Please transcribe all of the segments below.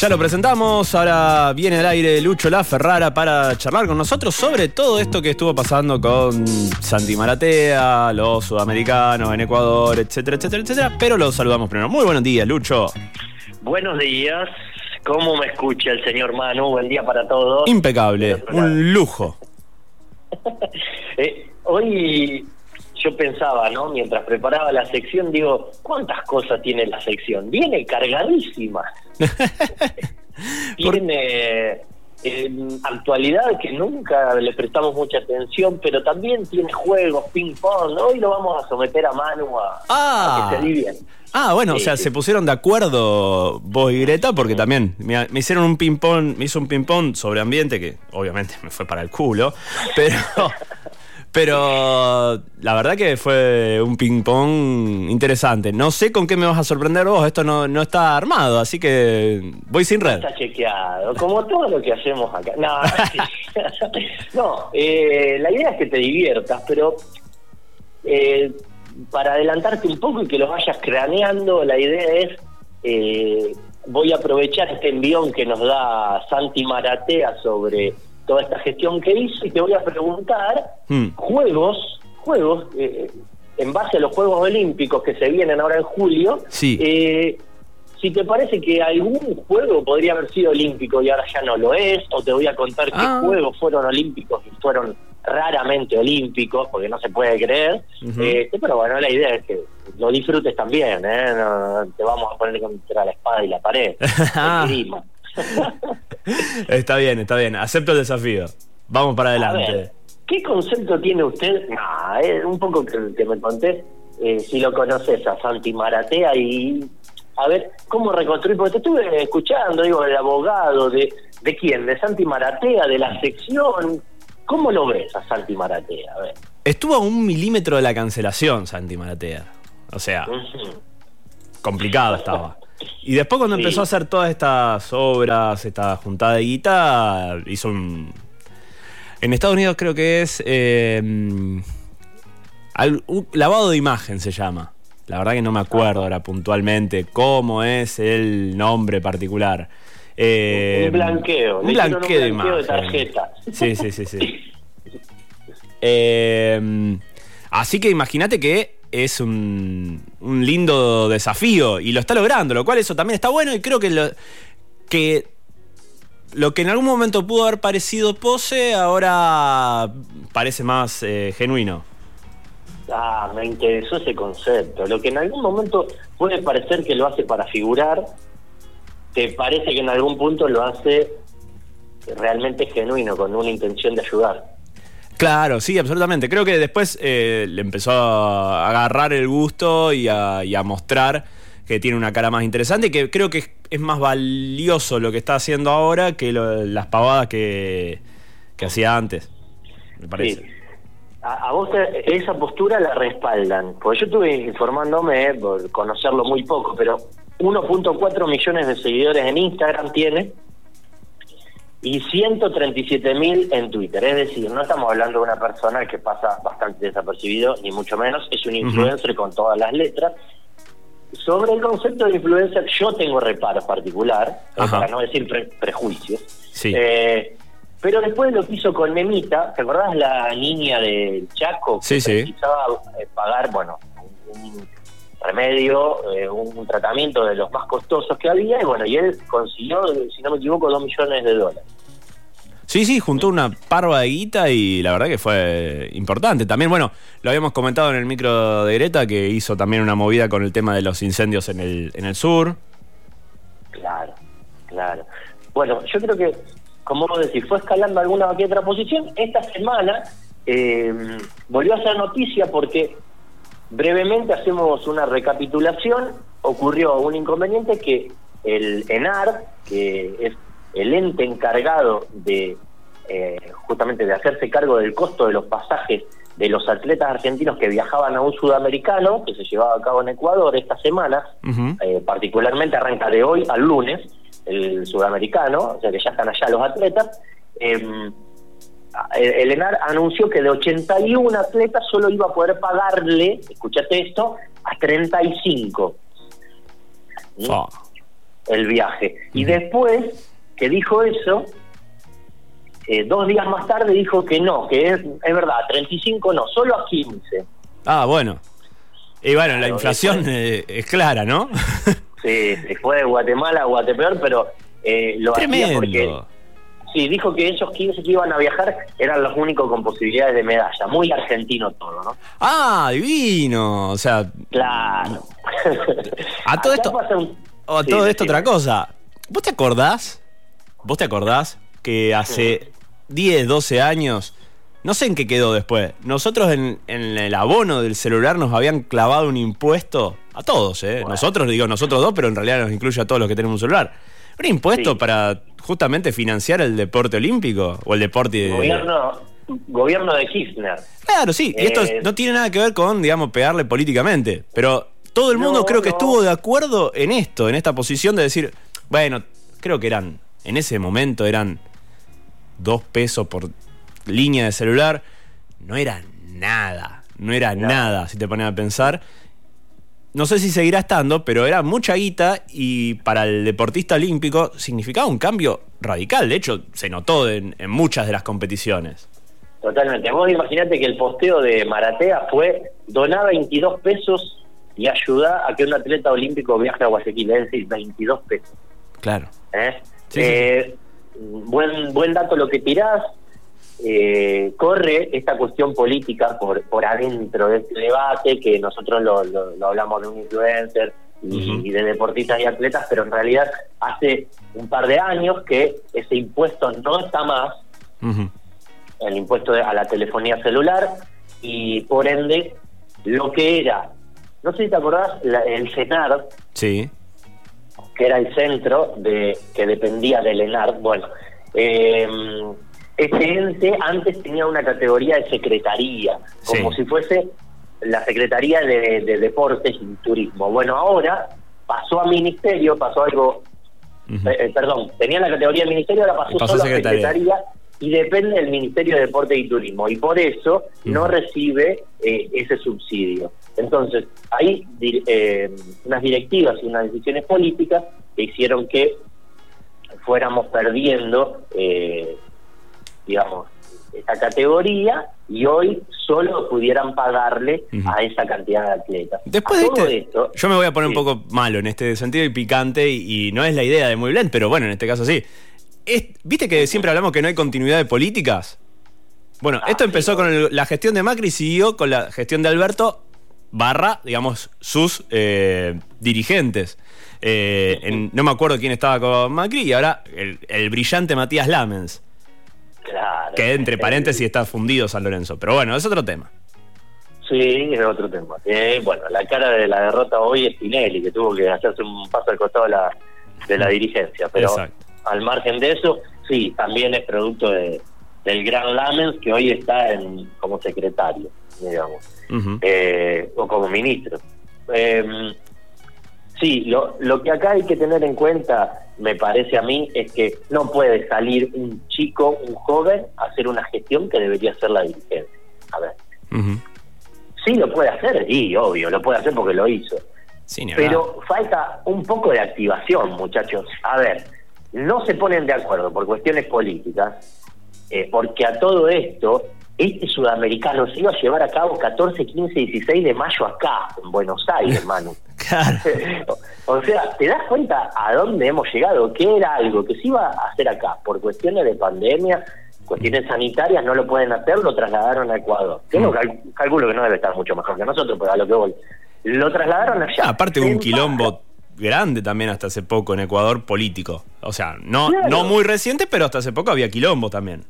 Ya lo presentamos, ahora viene al aire Lucho La Ferrara para charlar con nosotros sobre todo esto que estuvo pasando con Santi Maratea, los sudamericanos en Ecuador, etcétera, etcétera, etcétera. Pero lo saludamos primero. Muy buenos días, Lucho. Buenos días. ¿Cómo me escucha el señor Manu? Buen día para todos. Impecable, un lujo. Eh, hoy yo pensaba, ¿no? Mientras preparaba la sección, digo, ¿cuántas cosas tiene la sección? Viene cargadísima. tiene actualidad que nunca le prestamos mucha atención, pero también tiene juegos, ping pong. Hoy lo vamos a someter a Manu a, ah. que se alivien. Ah, bueno, o sea, se pusieron de acuerdo vos y Greta porque también me, me hicieron un ping pong, me hizo un ping pong sobre ambiente que obviamente me fue para el culo, pero pero la verdad que fue un ping-pong interesante. No sé con qué me vas a sorprender vos, esto no, no está armado, así que voy sin red. Está chequeado, como todo lo que hacemos acá. No, no eh, la idea es que te diviertas, pero eh, para adelantarte un poco y que lo vayas craneando, la idea es... Eh, voy a aprovechar este envión que nos da Santi Maratea sobre toda esta gestión que hizo y te voy a preguntar hmm. juegos, juegos, eh, en base a los Juegos Olímpicos que se vienen ahora en julio, eh, si te parece que algún juego podría haber sido olímpico y ahora ya no lo es, o te voy a contar qué ah. juegos fueron olímpicos y fueron raramente olímpicos, porque no se puede creer. Eh, pero bueno, la idea es que lo disfrutes también, ¿eh? te vamos a poner contra la espada y la pared. está bien, está bien. Acepto el desafío. Vamos para adelante. ¿Qué concepto tiene usted? un poco que, me conté. Eh, si lo conoces a Santi Maratea y a ver cómo reconstruir, porque te estuve escuchando, digo, el abogado, de, ¿de quién? ¿De Santi Maratea? ¿De la sección? ¿Cómo lo ves a Santi Maratea? A ver. Estuvo a un milímetro de la cancelación, Santi Maratea. O sea, complicado estaba. Y después cuando empezó a hacer todas estas obras, esta juntada de guita, hizo un... En Estados Unidos creo que es... Eh, un lavado de imagen se llama. La verdad que no me acuerdo ahora puntualmente cómo es el nombre particular. Eh, un blanqueo. Un blanqueo, de imagen. de tarjeta. Sí, sí, sí, sí. Eh, así que imagínate que es un, un, lindo desafío y lo está logrando, lo cual eso también está bueno y creo que lo que, lo que en algún momento pudo haber parecido pose ahora parece más eh, genuino. Ah, me interesó ese concepto. Lo que en algún momento puede parecer que lo hace para figurar, te parece que en algún punto lo hace realmente genuino, con una intención de ayudar. Claro, sí, absolutamente. Creo que después eh, le empezó a agarrar el gusto y a, mostrar que tiene una cara más interesante y que creo que es más valioso lo que está haciendo ahora que las pavadas que, hacía antes, me parece. A, vos esa postura la respaldan, porque yo estuve informándome, por conocerlo muy poco, pero 1.4 millones de seguidores en Instagram tiene, y 137 mil en Twitter. Es decir, no estamos hablando de una persona que pasa bastante desapercibido, ni mucho menos, es un influencer con todas las letras. Sobre el concepto de influencer, yo tengo reparo particular, para no decir prejuicios. Eh, pero después lo que hizo con Nemita, ¿te acordás la niña del Chaco? Que sí, precisaba eh, pagar, bueno, un, remedio, eh, un, tratamiento de los más costosos que había, y bueno, y él consiguió, si no me equivoco, dos millones de dólares. Sí, sí, juntó una parva de guita y la verdad que fue importante. También, bueno, lo habíamos comentado en el micro de Greta, que hizo también una movida con el tema de los incendios en el, en el sur. Claro, claro. Bueno, yo creo que, como vos decís, fue escalando alguna que otra posición. Esta semana eh, volvió a ser noticia porque Brevemente hacemos una recapitulación. Ocurrió un inconveniente que el ENAR, que es el ente encargado de eh, justamente de hacerse cargo del costo de los pasajes de los atletas argentinos que viajaban a un sudamericano, que se llevaba a cabo en Ecuador esta semana, eh, particularmente arranca de hoy al lunes, el sudamericano, o sea que ya están allá los atletas. Em, el ENAR anunció que de 81 atletas solo iba a poder pagarle, escúchate esto, a 35. el viaje. Y después que dijo eso, eh, dos días más tarde dijo que no, que es, es verdad, 35 no, solo a 15. Ah, bueno. Y bueno, la inflación eh, es clara, ¿no? sí, se fue de Guatemala a Guatepeor, pero eh, lo Tremendo. hacía porque... Sí, dijo que esos 15 que iban a viajar eran los únicos con posibilidades de medalla. Muy argentino todo, ¿no? Ah, divino. O sea, Claro. a todo Acá esto, un- a Sí, todo esto otra cosa. ¿Vos te acordás? ¿Vos te acordás que hace 10, 12 años, no sé en qué quedó después, nosotros en, en el abono del celular nos habían clavado un impuesto a todos, ¿eh? Bueno. Nosotros, digo nosotros dos, pero en realidad nos incluye a todos los que tenemos un celular. Un impuesto Sí. para justamente financiar el deporte olímpico o el deporte de... Gobierno, gobierno de Kirchner. Claro, sí, y esto es- Eh, no tiene nada que ver con, digamos, pegarle políticamente, pero todo el mundo No, creo que estuvo de acuerdo en esto, en esta posición de decir, bueno, creo que eran, en ese momento eran dos pesos por línea de celular, no era nada, no era No. nada, si te pones a pensar. No sé si seguirá estando, pero era mucha guita y para el deportista olímpico significaba un cambio radical. De hecho, se notó en- en muchas de las competiciones. Totalmente. Vos imaginate que el posteo de Maratea fue donar 22 pesos y ayuda a que un atleta olímpico viaje a Guayaquil. Es decir, 22 pesos. Claro. ¿eh? Sí, sí, Eh, Buen, buen dato lo que tirás. Eh, corre esta cuestión política por, por adentro de este debate, que nosotros lo, lo- lo hablamos de un influencer y, de deportistas y atletas, pero en realidad hace un par de años que ese impuesto no está más, el impuesto a la telefonía celular y por ende lo que era, no sé si te acordás, la- el CENAR, Sí. que era el centro de que dependía del ENAR, bueno, eh, ese ente antes tenía una categoría de secretaría, como Sí. si fuese la Secretaría de, de Deportes y Turismo. Bueno, ahora pasó a ministerio, pasó algo eh, eh, perdón, tenía la categoría de ministerio, ahora pasó, solo a secretaría. secretaría y depende del Ministerio de Deporte y Turismo y por eso no recibe eh, ese subsidio. Entonces, hay eh, unas directivas y unas decisiones políticas que hicieron que fuéramos perdiendo, eh, digamos, esta categoría y hoy solo pudieran pagarle a esa cantidad de atletas. Después de este, esto, yo me voy a poner Sí. un poco malo en este sentido y picante y, y no es la idea de Muy Blend, pero bueno, en este caso sí. Es- ¿Viste que siempre hablamos que no hay continuidad de políticas? Bueno, Ah, esto empezó sí. con el- la gestión de Macri y siguió con la gestión de Alberto barra, digamos, sus eh, dirigentes. Eh, en- no me acuerdo quién estaba con Macri y ahora el, el brillante Matías Lamens, claro, que entre paréntesis está fundido San Lorenzo. Pero bueno, es otro tema. Sí, es otro tema. Eh, bueno, la cara de la derrota hoy es Tinelli, que tuvo que hacerse un paso al costado de la, de la dirigencia. Pero Exacto. al margen de eso, sí, también es producto de, del gran Lamens, que hoy está en, como secretario, digamos, eh, o como ministro. Eh, sí, lo, lo que acá hay que tener en cuenta, me parece a mí, es que no puede salir un chico, un joven, a hacer una gestión que debería hacer la dirigencia. A ver. Ujú. Sí, lo puede hacer, y obvio, lo puede hacer porque lo hizo. Sí. Pero falta un poco de activación, muchachos. A ver, no se ponen de acuerdo por cuestiones políticas, eh, porque a todo esto, este sudamericano se iba a llevar a cabo 14, 15, 16 de mayo acá, en Buenos Aires, Manu. Claro. o sea, ¿te das cuenta a dónde hemos llegado? Que era algo que se iba a hacer acá por cuestiones de pandemia, cuestiones sanitarias, no lo pueden hacer, lo trasladaron a Ecuador. No, Mm. cal- calculo que no debe estar mucho mejor que nosotros, pero a lo que voy. Lo trasladaron allá. Aparte Se un quilombo grande también hasta hace poco en Ecuador político. O sea, no, Claro. no muy reciente, pero hasta hace poco había quilombo también.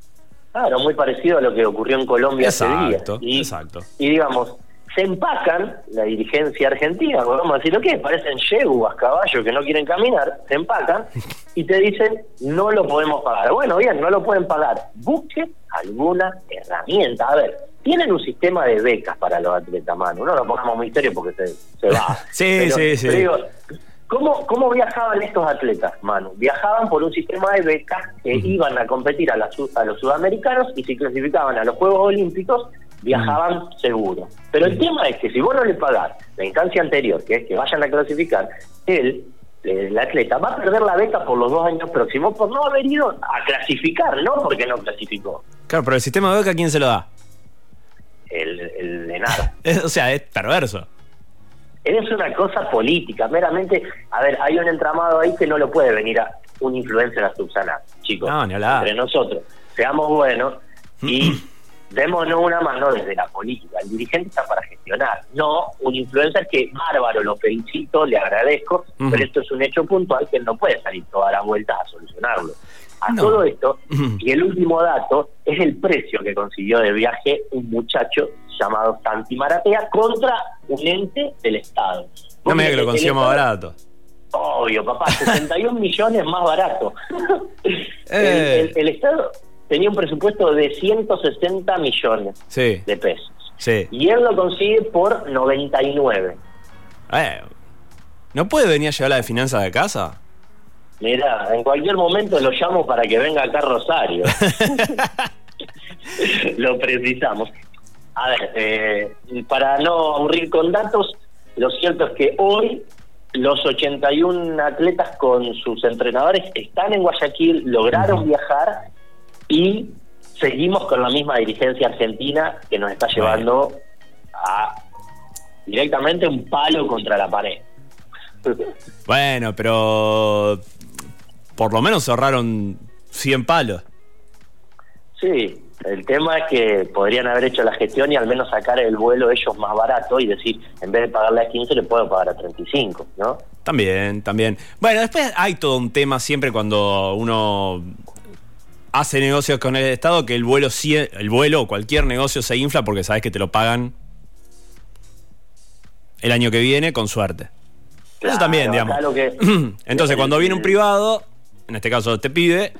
Claro, muy parecido a lo que ocurrió en Colombia hace Exacto, días. Y, exacto. y digamos, se empacan la dirigencia argentina, vamos a decir, ¿qué? Parecen yeguas, caballos que no quieren caminar, se empacan y te dicen, no lo podemos pagar. Bueno, bien, no lo pueden pagar. Busquen alguna herramienta. A ver, tienen un sistema de becas para los atletas, mano. No lo pongamos muy serio porque se, se va. Sí, sí, sí. pero digo, ¿Cómo, ¿Cómo viajaban estos atletas, Manu? Viajaban por un sistema de becas que iban a competir a, la a los sudamericanos y si clasificaban a los Juegos Olímpicos, viajaban seguro. Pero el tema es que si vos no le pagás la instancia anterior, que es que vayan a clasificar, él el atleta va a perder la beca por los dos años próximos por no haber ido a clasificar, no porque no clasificó. Claro, pero el sistema de beca, ¿quién se lo da? El, el ENAR. o sea, es perverso. Es una cosa política, meramente. A ver, hay un entramado ahí que no lo puede venir a un influencer a subsanar, chicos. No, ni hablar. Entre nosotros, seamos buenos y démonos una mano desde la política. El dirigente está para gestionar, no un influencer que bárbaro, lo felicito, le agradezco, pero esto es un hecho puntual que no puede salir todas las vueltas a solucionarlo. A todo esto, y el último dato, es el precio que consiguió de viaje un muchacho llamado Santi Maratea contra un ente del Estado. No me digas que lo consiguió más barato. Obvio, papá, 61 millones más barato. Eh. el, Estado tenía un presupuesto de 160 millones de pesos. Sí. Y él lo consigue por 99. Eh, ¿No puede venir a llevar la de finanzas de casa? Mira, en cualquier momento lo llamo para que venga acá Rosario. lo precisamos. A ver, eh, para no aburrir con datos, lo cierto es que hoy los 81 atletas con sus entrenadores están en Guayaquil, lograron viajar y seguimos con la misma dirigencia argentina que nos está llevando a directamente un palo contra la pared. Bueno, pero por lo menos ahorraron 100 palos. Sí, el tema es que podrían haber hecho la gestión y al menos sacar el vuelo ellos más barato y decir, en vez de pagarle a 15, le puedo pagar a 35, ¿no? También, también. Bueno, después hay todo un tema siempre cuando uno hace negocios con el Estado que el vuelo, el vuelo o cualquier negocio se infla porque sabes que te lo pagan el año que viene con suerte. Eso también, digamos. Entonces, cuando viene un privado, en este caso te pide,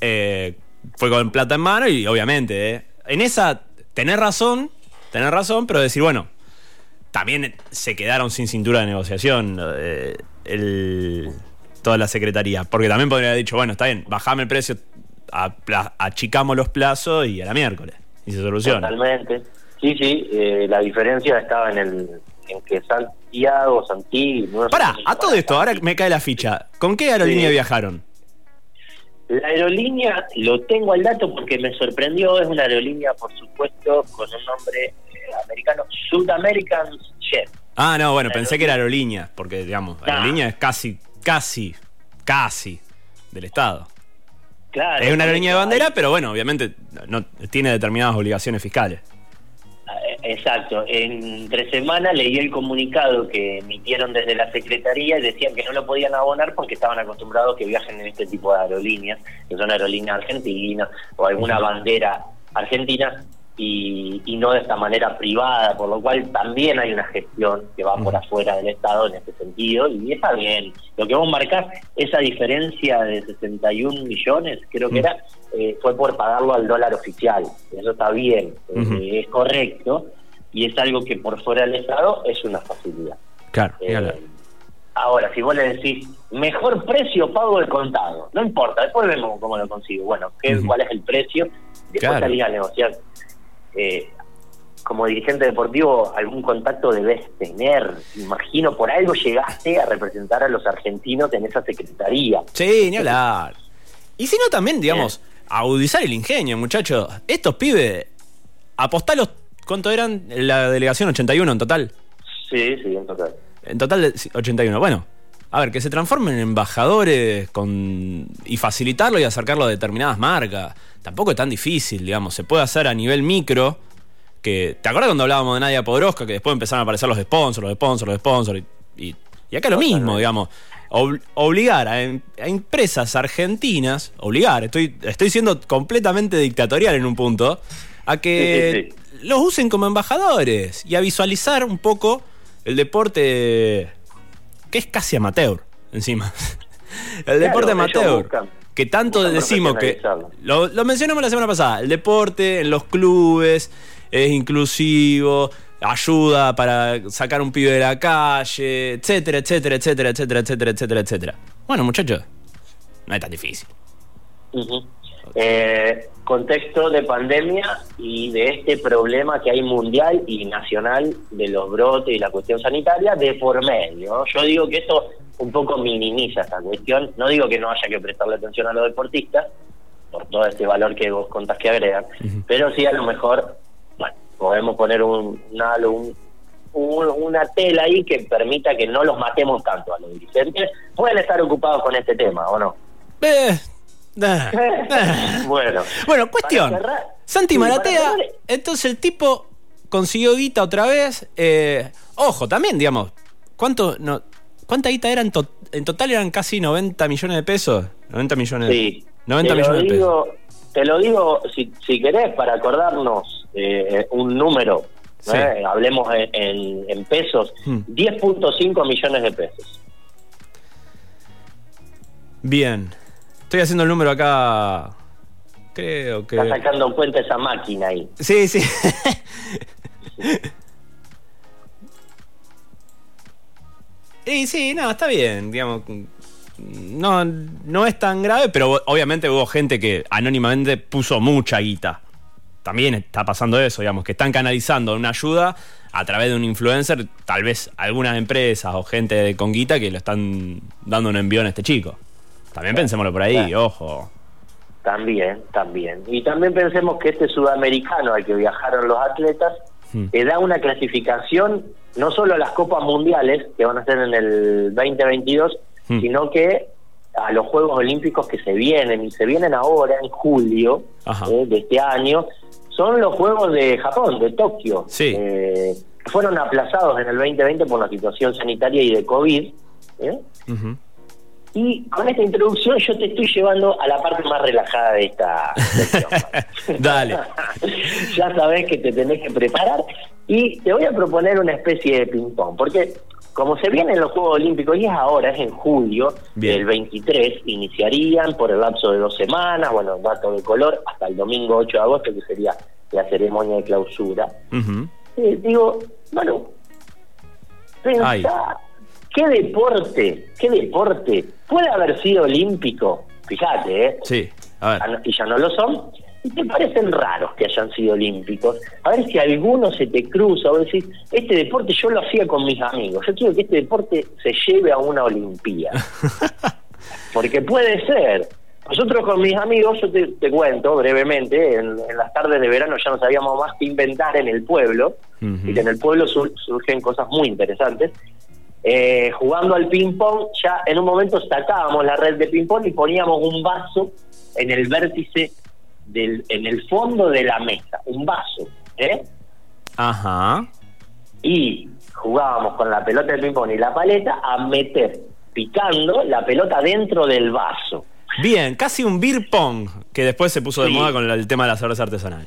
eh, fue con plata en mano y obviamente, eh, en esa, tener razón, tener razón, pero decir, bueno, también se quedaron sin cintura de negociación eh, el, toda la secretaría, porque también podría haber dicho, bueno, está bien, bajame el precio, achicamos los plazos y a la miércoles, y se soluciona. Totalmente. Sí, sí, la diferencia estaba en el en que Santiago, Santi... Pará, a todo esto, ahora me cae la ficha. ¿Con qué aerolínea viajaron? La aerolínea, lo tengo al dato porque me sorprendió, es una aerolínea, por supuesto, con un nombre eh, americano, Sudamerican Jet. Ah, no, bueno, pensé que era aerolínea, porque, digamos, aerolínea es casi, casi, casi del Estado. Claro. Es una aerolínea de bandera, pero bueno, obviamente no tiene determinadas obligaciones fiscales. Exacto. Entre semanas leí el comunicado que emitieron desde la Secretaría y decían que no lo podían abonar porque estaban acostumbrados que viajen en este tipo de aerolíneas, que son aerolíneas argentinas o alguna bandera argentina, y, no de esta manera privada, por lo cual también hay una gestión que va por afuera del Estado en este sentido, y está bien. Lo que vos marcás, esa diferencia de 61 millones, creo que era, eh, fue por pagarlo al dólar oficial. Eso está bien, eh, es correcto, y es algo que por fuera del Estado es una facilidad. Claro, eh, Ahora, si vos le decís, mejor precio pago de contado, no importa, después vemos cómo lo consigo. Bueno, ¿qué, ¿cuál es el precio? Después salís a negociar eh, como dirigente deportivo algún contacto debes tener. Imagino, por algo llegaste a representar a los argentinos en esa secretaría. Sí, ni hablar. Y si no, también, digamos, agudizar el ingenio, muchachos. Estos pibes, apostalos, ¿cuánto eran? La delegación 81 en total. Sí, sí, en total. En total 81. Bueno, a ver, que se transformen en embajadores con y facilitarlo y acercarlo a determinadas marcas. Tampoco es tan difícil, digamos. Se puede hacer a nivel micro. Que, ¿Te acuerdas cuando hablábamos de Nadia Podroska? Que después empezaron a aparecer los sponsors, los sponsors, los sponsors. Y, y, acá lo mismo, digamos. obligar a, empresas argentinas, obligar, estoy, estoy siendo completamente dictatorial en un punto, a que los usen como embajadores y a visualizar un poco el deporte que es casi amateur, encima. el deporte amateur. que tanto decimos que. Lo, mencionamos la semana pasada. El deporte en los clubes es inclusivo, ayuda para sacar un pibe de la calle, etcétera, etcétera, etcétera, etcétera, etcétera, etcétera, etcétera. Bueno, muchachos, no es tan difícil. Eh, contexto de pandemia y de este problema que hay mundial y nacional de los brotes y la cuestión sanitaria de por medio. Yo digo que esto un poco minimiza esta cuestión. No digo que no haya que prestarle atención a los deportistas, por todo este valor que vos contás que agregan, pero sí a lo mejor, bueno, podemos poner un, una, un, una tela ahí que permita que no los matemos tanto a los dirigentes. Pueden estar ocupados con este tema, ¿o no? Eh, bueno. Bueno, cuestión. Santi Maratea, entonces el tipo consiguió guita otra vez. Eh, ojo, también, digamos, ¿cuánto, no, ¿cuánta guita era en, total? Eran casi 90 millones de pesos. 90 millones. Sí. 90 millones de pesos. Te lo digo, si, si querés, para acordarnos eh, un número, ¿eh? hablemos en, en, pesos, 10.5 hmm. millones de pesos. Bien. Estoy haciendo el número acá. Creo que. Está sacando cuenta esa máquina ahí. Sí, sí. Y sí, no, está bien, digamos. No, no es tan grave, pero obviamente hubo gente que anónimamente puso mucha guita. También está pasando eso, digamos, que están canalizando una ayuda a través de un influencer, tal vez algunas empresas o gente con guita que le están dando un envío a este chico. También pensémoslo por ahí, ojo. También, también. Y también pensemos que este sudamericano al que viajaron los atletas hmm. le da una clasificación no solo a las Copas Mundiales que van a ser en el 2022, hmm. sino que a los Juegos Olímpicos que se vienen, y se vienen ahora en julio eh, de este año, son los Juegos de Japón, de Tokio. Sí. Eh, fueron aplazados en el 2020 por la situación sanitaria y de COVID. ¿eh? Y con esta introducción yo te estoy llevando a la parte más relajada de esta Dale. ya sabes que te tenés que preparar. Y te voy a proponer una especie de ping-pong, porque como se vienen los Juegos Olímpicos y es ahora, es en julio del 23, iniciarían por el lapso de dos semanas, bueno, dato de color, hasta el domingo 8 de agosto, que sería la ceremonia de clausura. digo, bueno, pensá, ¿qué deporte, qué deporte puede haber sido olímpico? Fíjate, ¿eh? Sí, a ver. Y ya no lo son, y te parecen raros que hayan sido olímpicos. A ver si alguno se te cruza o decís, este deporte yo lo hacía con mis amigos. Yo quiero que este deporte se lleve a una Olimpíada. Porque puede ser. Nosotros con mis amigos, yo te, cuento brevemente, en, las tardes de verano ya no sabíamos más que inventar en el pueblo, y que en el pueblo surgen cosas muy interesantes. Eh, jugando al ping-pong, ya en un momento sacábamos la red de ping-pong y poníamos un vaso en el vértice en el fondo de la mesa, un vaso, ¿eh? Ajá. Y jugábamos con la pelota del ping-pong y la paleta a meter, picando la pelota dentro del vaso. Bien, casi un beer pong, que después se puso de moda con el tema de la cerveza artesanal.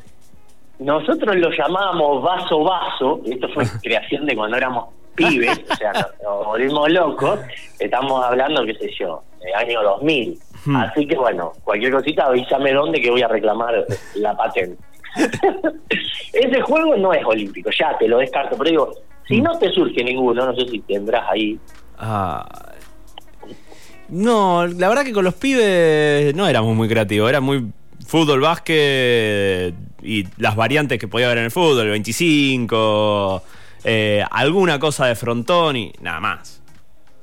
Nosotros lo llamábamos vaso vaso, esto fue creación de cuando éramos pibes, o sea, nos, volvimos locos, estamos hablando, qué sé yo, del año 2000. Hmm. Así que bueno, cualquier cosita avísame dónde que voy a reclamar la patente. Ese juego no es olímpico, ya te lo descarto, pero digo, si hmm. no te surge ninguno, no sé si tendrás ahí. Ah, no, la verdad que con los pibes no éramos muy creativos, era muy fútbol, básquet y las variantes que podía haber en el fútbol, el 25, eh, alguna cosa de frontón y nada más.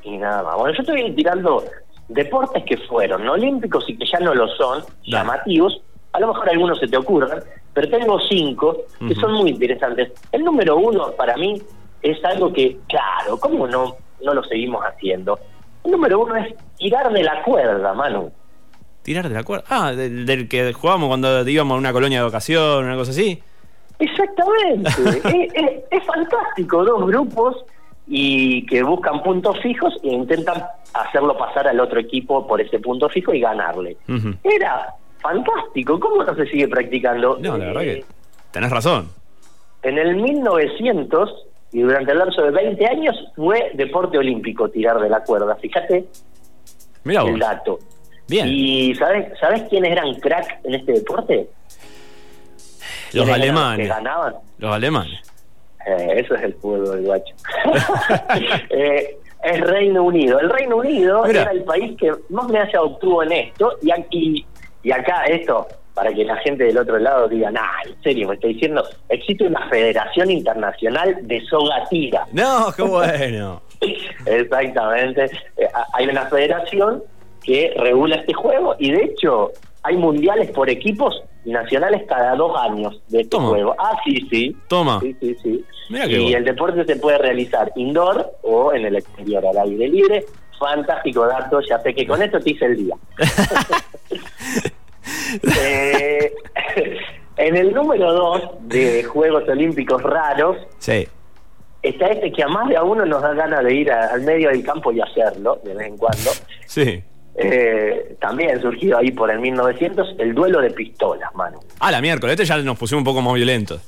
Y nada más. Bueno, yo estoy tirando deportes que fueron olímpicos y que ya no lo son, llamativos, a lo mejor algunos se te ocurran, pero tengo cinco que son muy interesantes. El número uno para mí es algo que, claro, ¿cómo no, no lo seguimos haciendo? El número uno es tirar de la cuerda, Manu. ¿Tirar de la cuerda? Ah, del, que jugábamos cuando íbamos a una colonia de vocación, una cosa así. Exactamente. es, es fantástico, dos grupos y que buscan puntos fijos e intentan hacerlo pasar al otro equipo por ese punto fijo y ganarle. Era fantástico. ¿Cómo no se sigue practicando? No, la verdad que tenés razón. En el 1900 y durante el lapso de 20 años fue deporte olímpico tirar de la cuerda. Fíjate Mira el dato. Bien. ¿Y sabes, sabes quiénes eran crack en este deporte? Los alemanes. Que ganaban. Los alemanes. Eh, eso es el fútbol, guacho. eh, es Reino Unido. El Reino Unido era el país que más me haya obtuvo en esto y aquí y acá esto para que la gente del otro lado diga, nah, en serio, me está diciendo, existe una Federación Internacional de Soga Tira. No, qué bueno. Exactamente. Eh, hay una federación que regula este juego y de hecho hay mundiales por equipos nacionales cada dos años de este juego. Ah, sí, sí. Toma. Sí, sí, sí. y el deporte se puede realizar indoor o en el exterior, al aire libre. Fantástico dato, ya sé que con esto te hice el día. Eh, en el número dos de Juegos Olímpicos raros, sí. está este que a más de a uno nos da ganas de ir al medio del campo y hacerlo de vez en cuando. Sí. Eh, también surgido ahí por el 1900, el duelo de pistolas, mano. Ah, la miércoles, este ya nos pusimos un poco más violentos.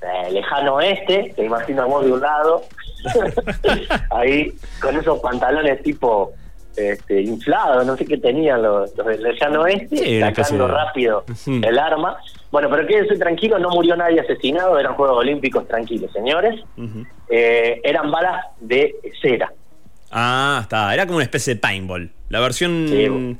Eh, lejano oeste, te imaginas de un lado, ahí con esos pantalones tipo este, inflados, no sé qué tenían los, del lejano oeste, sacando rápido el arma. Bueno, pero quédense tranquilos, no murió nadie asesinado, eran Juegos Olímpicos tranquilos, señores. Eh, eran balas de cera. Ah, está, era como una especie de paintball. La versión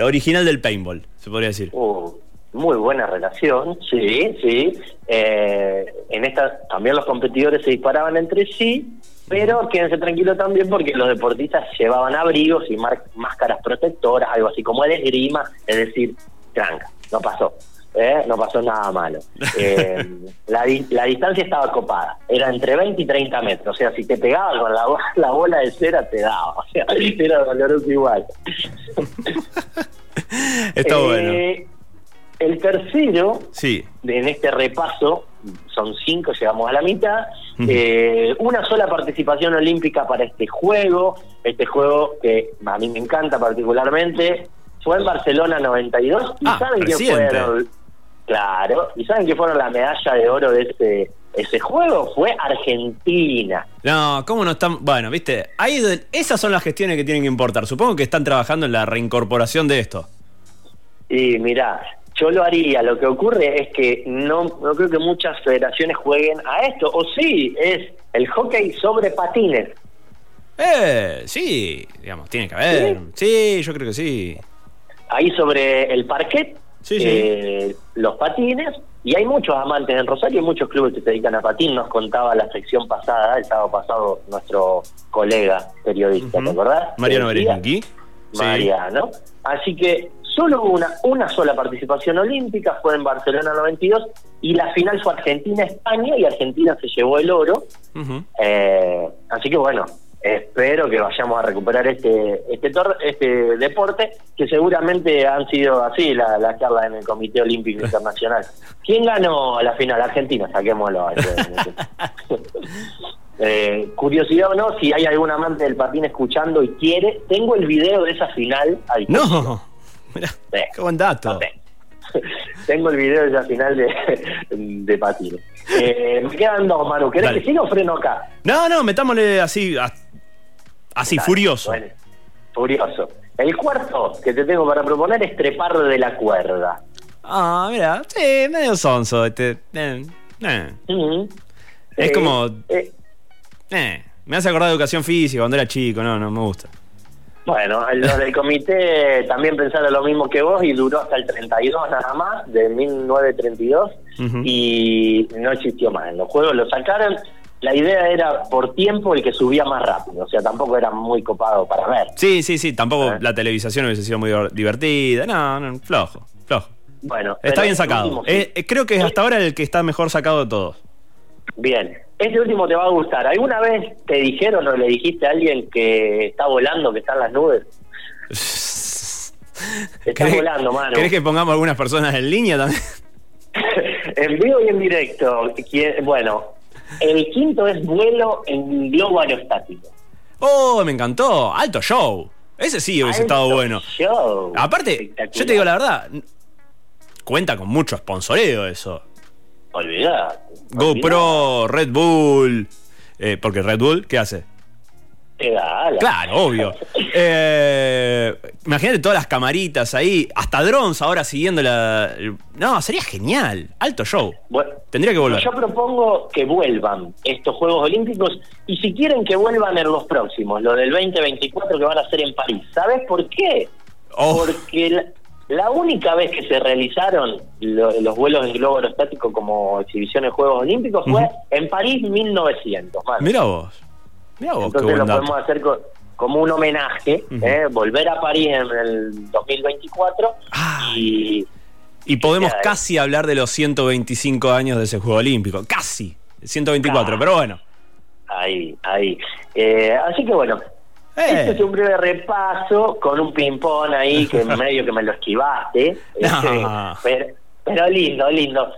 original del paintball, se podría decir. Uh, muy buena relación, sí, sí. Eh, en esta también los competidores se disparaban entre sí, pero quédense tranquilos también porque los deportistas llevaban abrigos y máscaras protectoras, algo así como el esgrima, es decir, tranca, no pasó. ¿Eh? no pasó nada malo. Eh, la, la, distancia estaba copada, era entre 20 y 30 metros, o sea, si te pegaba con la, la bola de cera te daba, o sea, era doloroso igual. Está bueno. Eh, el tercero, sí. en este repaso, son cinco, llegamos a la mitad. una sola participación olímpica para este juego, este juego que a mí me encanta particularmente, fue en Barcelona 92. ¿Y ah, saben qué fueron Claro, ¿y saben qué fueron la medalla de oro de ese, ese juego? Fue Argentina. No, ¿cómo no están? Bueno, viste, ahí esas son las gestiones que tienen que importar. Supongo que están trabajando en la reincorporación de esto. Y mirá, yo lo haría. Lo que ocurre es que no, no creo que muchas federaciones jueguen a esto. O sí, es el hockey sobre patines. Eh, sí, digamos, tiene que haber. sí yo creo que sí. Ahí sobre el parquet eh, los patines, y hay muchos amantes en Rosario, hay muchos clubes que se dedican a patín, nos contaba la sección pasada, el sábado pasado, nuestro colega periodista, ¿te acordás? Mariano Berenqui. Mariano. Así que solo una, una sola participación olímpica fue en Barcelona 92 y la final fue Argentina-España y Argentina se llevó el oro. Eh, así que bueno, espero que vayamos a recuperar este este este deporte que seguramente han sido así las la charlas en el Comité Olímpico Internacional. ¿Quién ganó la final? Argentina, saquémoslo. eh, curiosidad o no, si hay algún amante del patín escuchando y quiere, tengo el video de esa final No, mira, qué buen dato. tengo el video de esa final de, de. Eh, me quedan dos, Manu. ¿Querés que siga o freno acá? No, no, metámosle así, Así, furioso. furioso. El cuarto que te tengo para proponer es trepar de la cuerda. Ah, mira, sí, medio sonso. Este, eh, eh. Es como. Eh, eh, me hace acordar de educación física cuando era chico, no, no me gusta. Bueno, los del comité también pensaron lo mismo que vos y duró hasta el 32 nada más, de 1932, y no existió más. En los juegos lo sacaron la idea era por tiempo el que subía más rápido, o sea, tampoco era muy copado para ver. Sí, sí, sí, tampoco ah. la televisación hubiese sido muy divertida, no, no flojo, flojo. Bueno, está bien sacado. Eh, eh, creo que es hasta ahora el que está mejor sacado de todos. Bien, este último te va a gustar. ¿Alguna vez te dijeron o le dijiste a alguien que está volando, que está en las nubes? está volando, mano. ¿Querés que pongamos algunas personas en línea también? en vivo y en directo. Bueno, el quinto es vuelo en globo aerostático. Oh, me encantó. Alto show. Ese sí hubiese estado bueno. Show. Aparte, yo te digo la verdad, cuenta con mucho sponsoreo eso. Olvidate. GoPro, Red Bull. Eh, porque Red Bull, ¿qué hace? Claro, obvio. Eh, imagínate todas las camaritas ahí, hasta drones ahora siguiendo la. No, sería genial. Alto show. Tendría que volver. Yo propongo que vuelvan estos Juegos Olímpicos y si quieren que vuelvan en los próximos, lo del 2024 que van a ser en París. ¿Sabes por qué? Oh. Porque la, única vez que se realizaron los vuelos en globo aerostático como exhibición de Juegos Olímpicos fue en París 1900. Mira vos. Mirá vos, Entonces lo podemos hacer co- como un homenaje. ¿eh? volver a París en el 2024 Ah. y Y podemos eh. casi hablar de los 125 años de ese Juego Olímpico. Casi. 124, Ah. pero bueno. ahí, ahí. Eh, así que bueno, este es un breve repaso con un ping-pong ahí que medio que me lo esquivaste. No. Este, pero, pero lindo, lindo.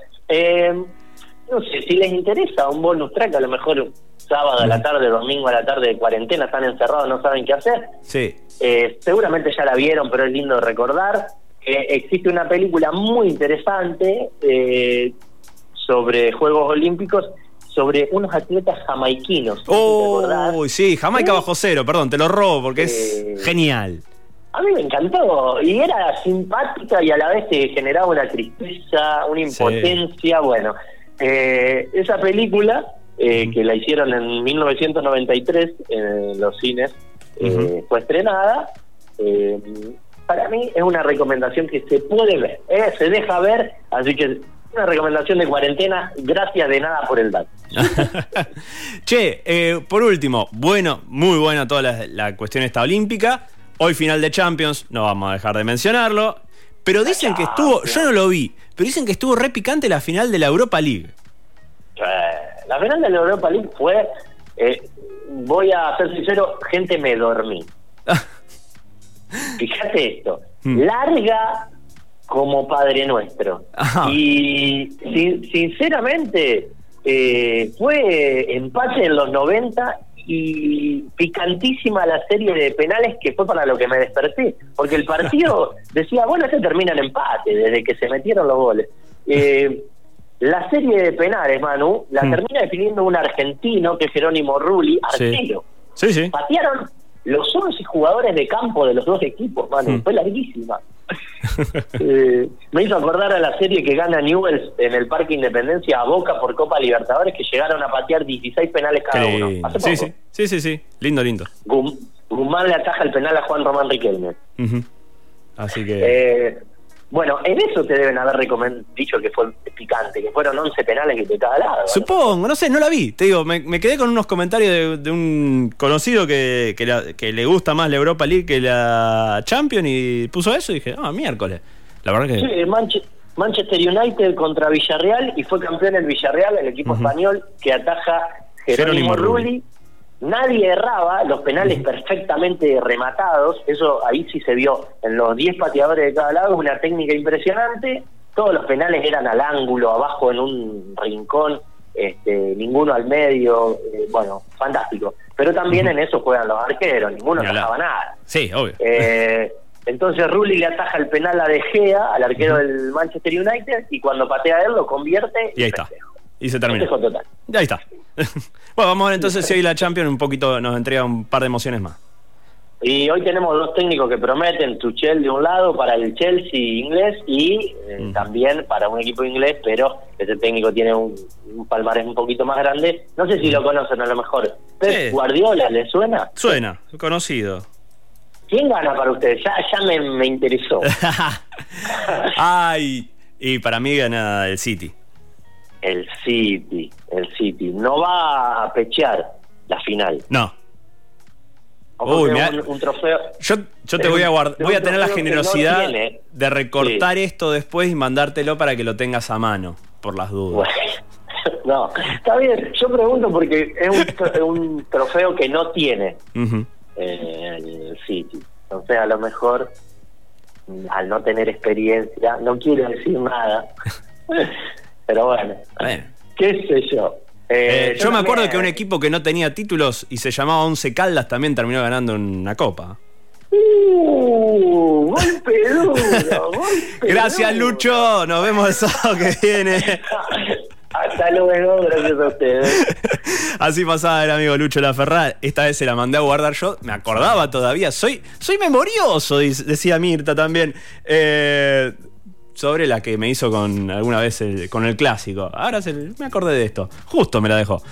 No sé, si les interesa un bonus track, a lo mejor sábado a la tarde, domingo a la tarde de cuarentena, están encerrados, no saben qué hacer. Sí. Eh, seguramente ya la vieron, pero es lindo recordar que existe una película muy interesante eh, sobre Juegos Olímpicos, sobre unos atletas jamaiquinos. Oh, sí, Jamaica bajo cero, perdón, te lo robo porque Eh. es genial. A mí me encantó y era simpática y a la vez te generaba una tristeza, una impotencia. Bueno, eh, esa película eh, que la hicieron en 1993 en los cines eh, fue estrenada. eh, para mí es una recomendación que se puede ver, se deja ver, así que una recomendación de cuarentena. Gracias de nada por el dato. che, por último, bueno, muy buena toda la, la cuestión esta olímpica. Hoy final de Champions, no vamos a dejar de mencionarlo. Pero dicen que estuvo, yo no lo vi, pero dicen que estuvo re picante la final de la Europa League. Eh, la final de la Europa League fue, eh, voy a ser sincero, gente me dormí. Fíjate esto, Hmm. larga como Padre Nuestro. Ajá. Y sin- sinceramente eh, fue empate en los 90 y picantísima la serie de penales que fue para lo que me desperté. Porque el partido decía, bueno, este termina en empate desde que se metieron los goles. Eh, la serie de penales, Manu, la Hmm. termina definiendo un argentino que es Jerónimo Rulli, arquero. Sí, sí. Patearon los 11 jugadores de campo de los dos equipos, Manu. Hmm. Fue larguísima. Eh, me hizo acordar a la serie que gana Newell's en el Parque Independencia a Boca por Copa Libertadores, que llegaron a patear 16 penales cada uno. Hace Sí, poco. sí, sí, sí, sí. Lindo, lindo. Gum- Guzmán le ataja el penal a Juan Román Riquelme. Así que. Eh, bueno, en eso te deben haber dicho que fue picante, que fueron 11 penales de cada lado. ¿no? Supongo, no sé, no la vi. Te digo, me, me quedé con unos comentarios de, de un conocido que, que, la- que le gusta más la Europa League que la Champions y puso eso y dije, ah, miércoles. La verdad que. Sí, Manche- Manchester United contra Villarreal y fue campeón el Villarreal, el equipo español que ataja Jerónimo Jerónimo Rulli. Rulli. Nadie erraba, los penales perfectamente rematados, eso ahí sí se vio en los 10 pateadores de cada lado, una técnica impresionante, todos los penales eran al ángulo, abajo en un rincón, este, ninguno al medio, eh, bueno, fantástico. Pero también en eso juegan los arqueros, ninguno atajaba nada. Sí, obvio. Eh, entonces Rulli le ataja el penal a De Gea, al arquero del Manchester United, y cuando patea a él lo convierte y ahí está. Y se terminó. Festejo total. Y ahí está. bueno, vamos a ver entonces si hoy la Champions un poquito nos entrega un par de emociones más. Y hoy tenemos dos técnicos que prometen, Tuchel de un lado para el Chelsea inglés y eh, Mm. también para un equipo inglés, pero ese técnico tiene un, un palmarés un poquito más grande. No sé si lo conocen a lo mejor. Pep. Guardiola, ¿le suena? Suena, conocido. ¿Quién gana para ustedes? Ya, ya me, me interesó. Ay, y para mí gana el City. El City, el City. No va a pechear la final. No. Uy, mirá. un, un trofeo. Yo, yo te voy a guardar, voy a tener la no generosidad de recortar esto después y mandártelo para que lo tengas a mano, por las dudas. Bueno, no, está bien. Yo pregunto porque es un, tro- un trofeo que no tiene eh, el City. Entonces, a lo mejor, mm, al no tener experiencia, no quiero decir nada. Pero bueno, Bueno. qué sé yo. Eh, Eh, yo me acuerdo que un equipo que no tenía títulos y se llamaba Once Caldas también terminó ganando una copa. Uh, golpe duro, golpe Gracias, duro. Lucho. Nos vemos el sábado que viene. Hasta luego, gracias a ustedes. Así pasaba el amigo Lucho Laferrá. Esta vez se la mandé a guardar yo. Me acordaba todavía. Soy, soy memorioso, decía Mirta también. Eh, sobre la que me hizo con alguna vez el- con el clásico. Ahora se- me acordé de esto. Justo me la dejó.